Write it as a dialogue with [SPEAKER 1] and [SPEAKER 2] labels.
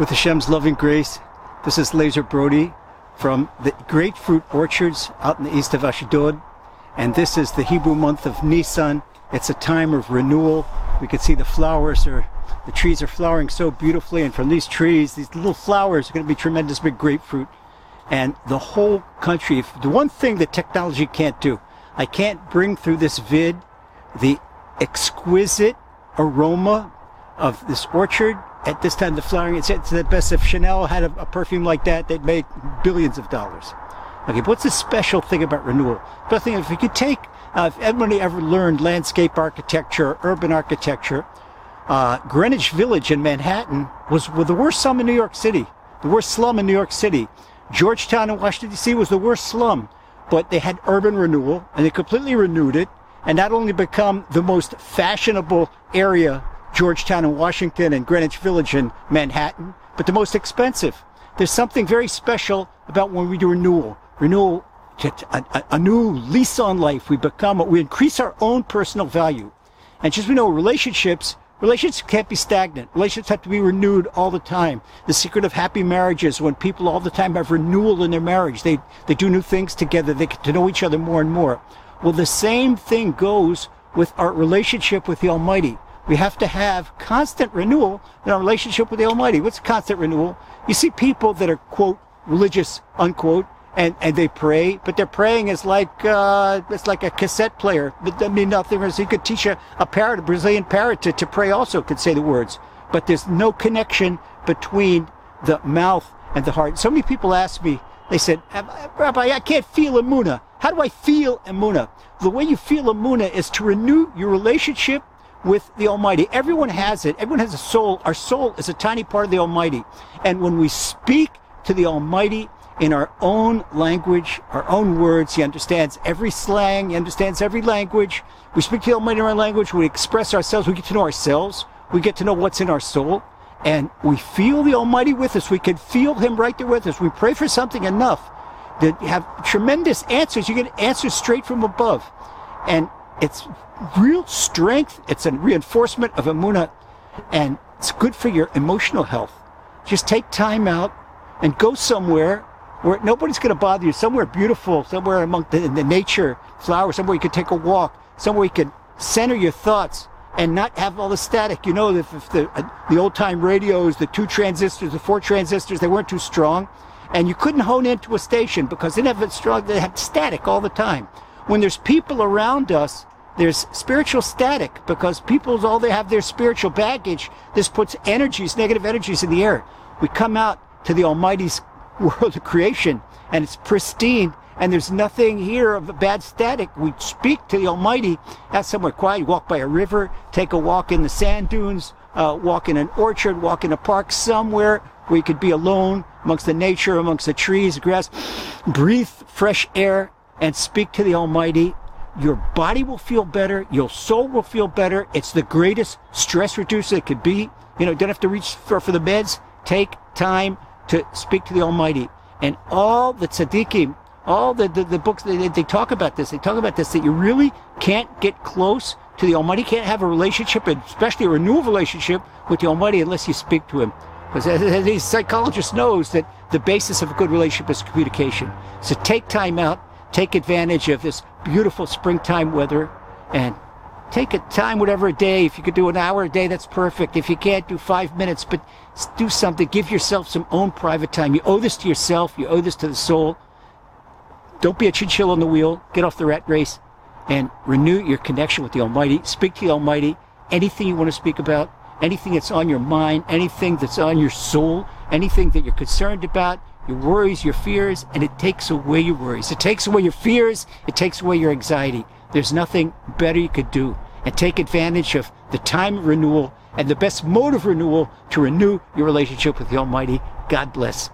[SPEAKER 1] With Hashem's loving grace, this is Lazer Brody from the grapefruit orchards out in the east of Ashdod. And this is the Hebrew month of Nisan. It's a time of renewal. We can see the flowers are, the trees are flowering so beautifully. And from these trees, these little flowers are going to be tremendous big grapefruit. And the whole country, if the one thing that technology can't do, I can't bring through this vid the exquisite aroma of this orchard. At this time the flowering it's, it's the best if chanel had a, a, perfume like that they'd make billions of dollars. Okay but what's the special thing about renewal? The thing if you could take uh, if anybody ever learned landscape architecture urban architecture uh, greenwich village in manhattan was, was the worst slum in new york city. The worst slum in new york city. Georgetown in washington d.c was the worst slum but they had urban renewal and they completely renewed it and not only become the most fashionable area Georgetown and Washington and Greenwich Village in Manhattan, but the most expensive. There's something very special about when we do renewal. Renewal, a, a, a new lease on life. We become, we increase our own personal value. And just we know relationships, relationships can't be stagnant. Relationships have to be renewed all the time. The secret of happy marriages when people all the time have renewal in their marriage. They, they do new things together. They get to know each other more and more. Well, the same thing goes with our relationship with the Almighty. We have to have constant renewal in our relationship with the Almighty. What's constant renewal? You see people that are, quote, religious, unquote, and, and they pray, but their praying is like, uh, it's like a cassette player. I mean, nothing you could teach a, a parrot, a Brazilian parrot to, to pray also could say the words, but there's no connection between the mouth and the heart. So many people ask me, they said, Rabbi, I can't feel Amuna. How do I feel Amuna? The way you feel Amuna is to renew your relationship with the Almighty. Everyone has it. Everyone has a soul. Our soul is a tiny part of the Almighty. And when we speak to the Almighty in our own language, our own words, He understands every slang, He understands every language. We speak to the Almighty in our language. We express ourselves. We get to know ourselves. We get to know what's in our soul. And we feel the Almighty with us. We can feel Him right there with us. We pray for something enough that have tremendous answers. You get answers straight from above. And it's real strength. It's a reinforcement of Amunah, and it's good for your emotional health. Just take time out and go somewhere where nobody's going to bother you. Somewhere beautiful, somewhere among the, the nature, flowers, somewhere you can take a walk, somewhere you can center your thoughts and not have all the static. You know, if, if the uh, the old time radios, the two transistors, the four transistors, they weren't too strong, and you couldn't hone into a station because they didn't have it strong. They had static all the time. When there's people around us there's spiritual static because people's all they have their spiritual baggage. This puts energies, negative energies in the air. We come out to the Almighty's world of creation and it's pristine and there's nothing here of bad static. We speak to the Almighty at somewhere quiet. You walk by a river, take a walk in the sand dunes, uh, walk in an orchard, walk in a park somewhere where you could be alone amongst the nature, amongst the trees, grass, breathe fresh air and speak to the Almighty your body will feel better, your soul will feel better. It's the greatest stress reducer it could be. You know, don't have to reach for, for the meds. Take time to speak to the Almighty. And all the tzaddikim, all the, the, the books, they, they talk about this. They talk about this, that you really can't get close to the Almighty, can't have a relationship, especially a renewal relationship with the Almighty unless you speak to Him. Because as a psychologist knows that the basis of a good relationship is communication. So take time out, take advantage of this beautiful springtime weather and take a time, whatever a day. If you could do an hour a day, that's perfect. If you can't, do five minutes, but do something. Give yourself some own private time. You owe this to yourself. You owe this to the soul. Don't be a chinchilla on the wheel. Get off the rat race and renew your connection with the Almighty. Speak to the Almighty. Anything you want to speak about, anything that's on your mind, anything that's on your soul, anything that you're concerned about, your worries, your fears, and it takes away your worries. It takes away your fears. It takes away your anxiety. There's nothing better you could do. And take advantage of the time of renewal and the best mode of renewal to renew your relationship with the Almighty. God bless.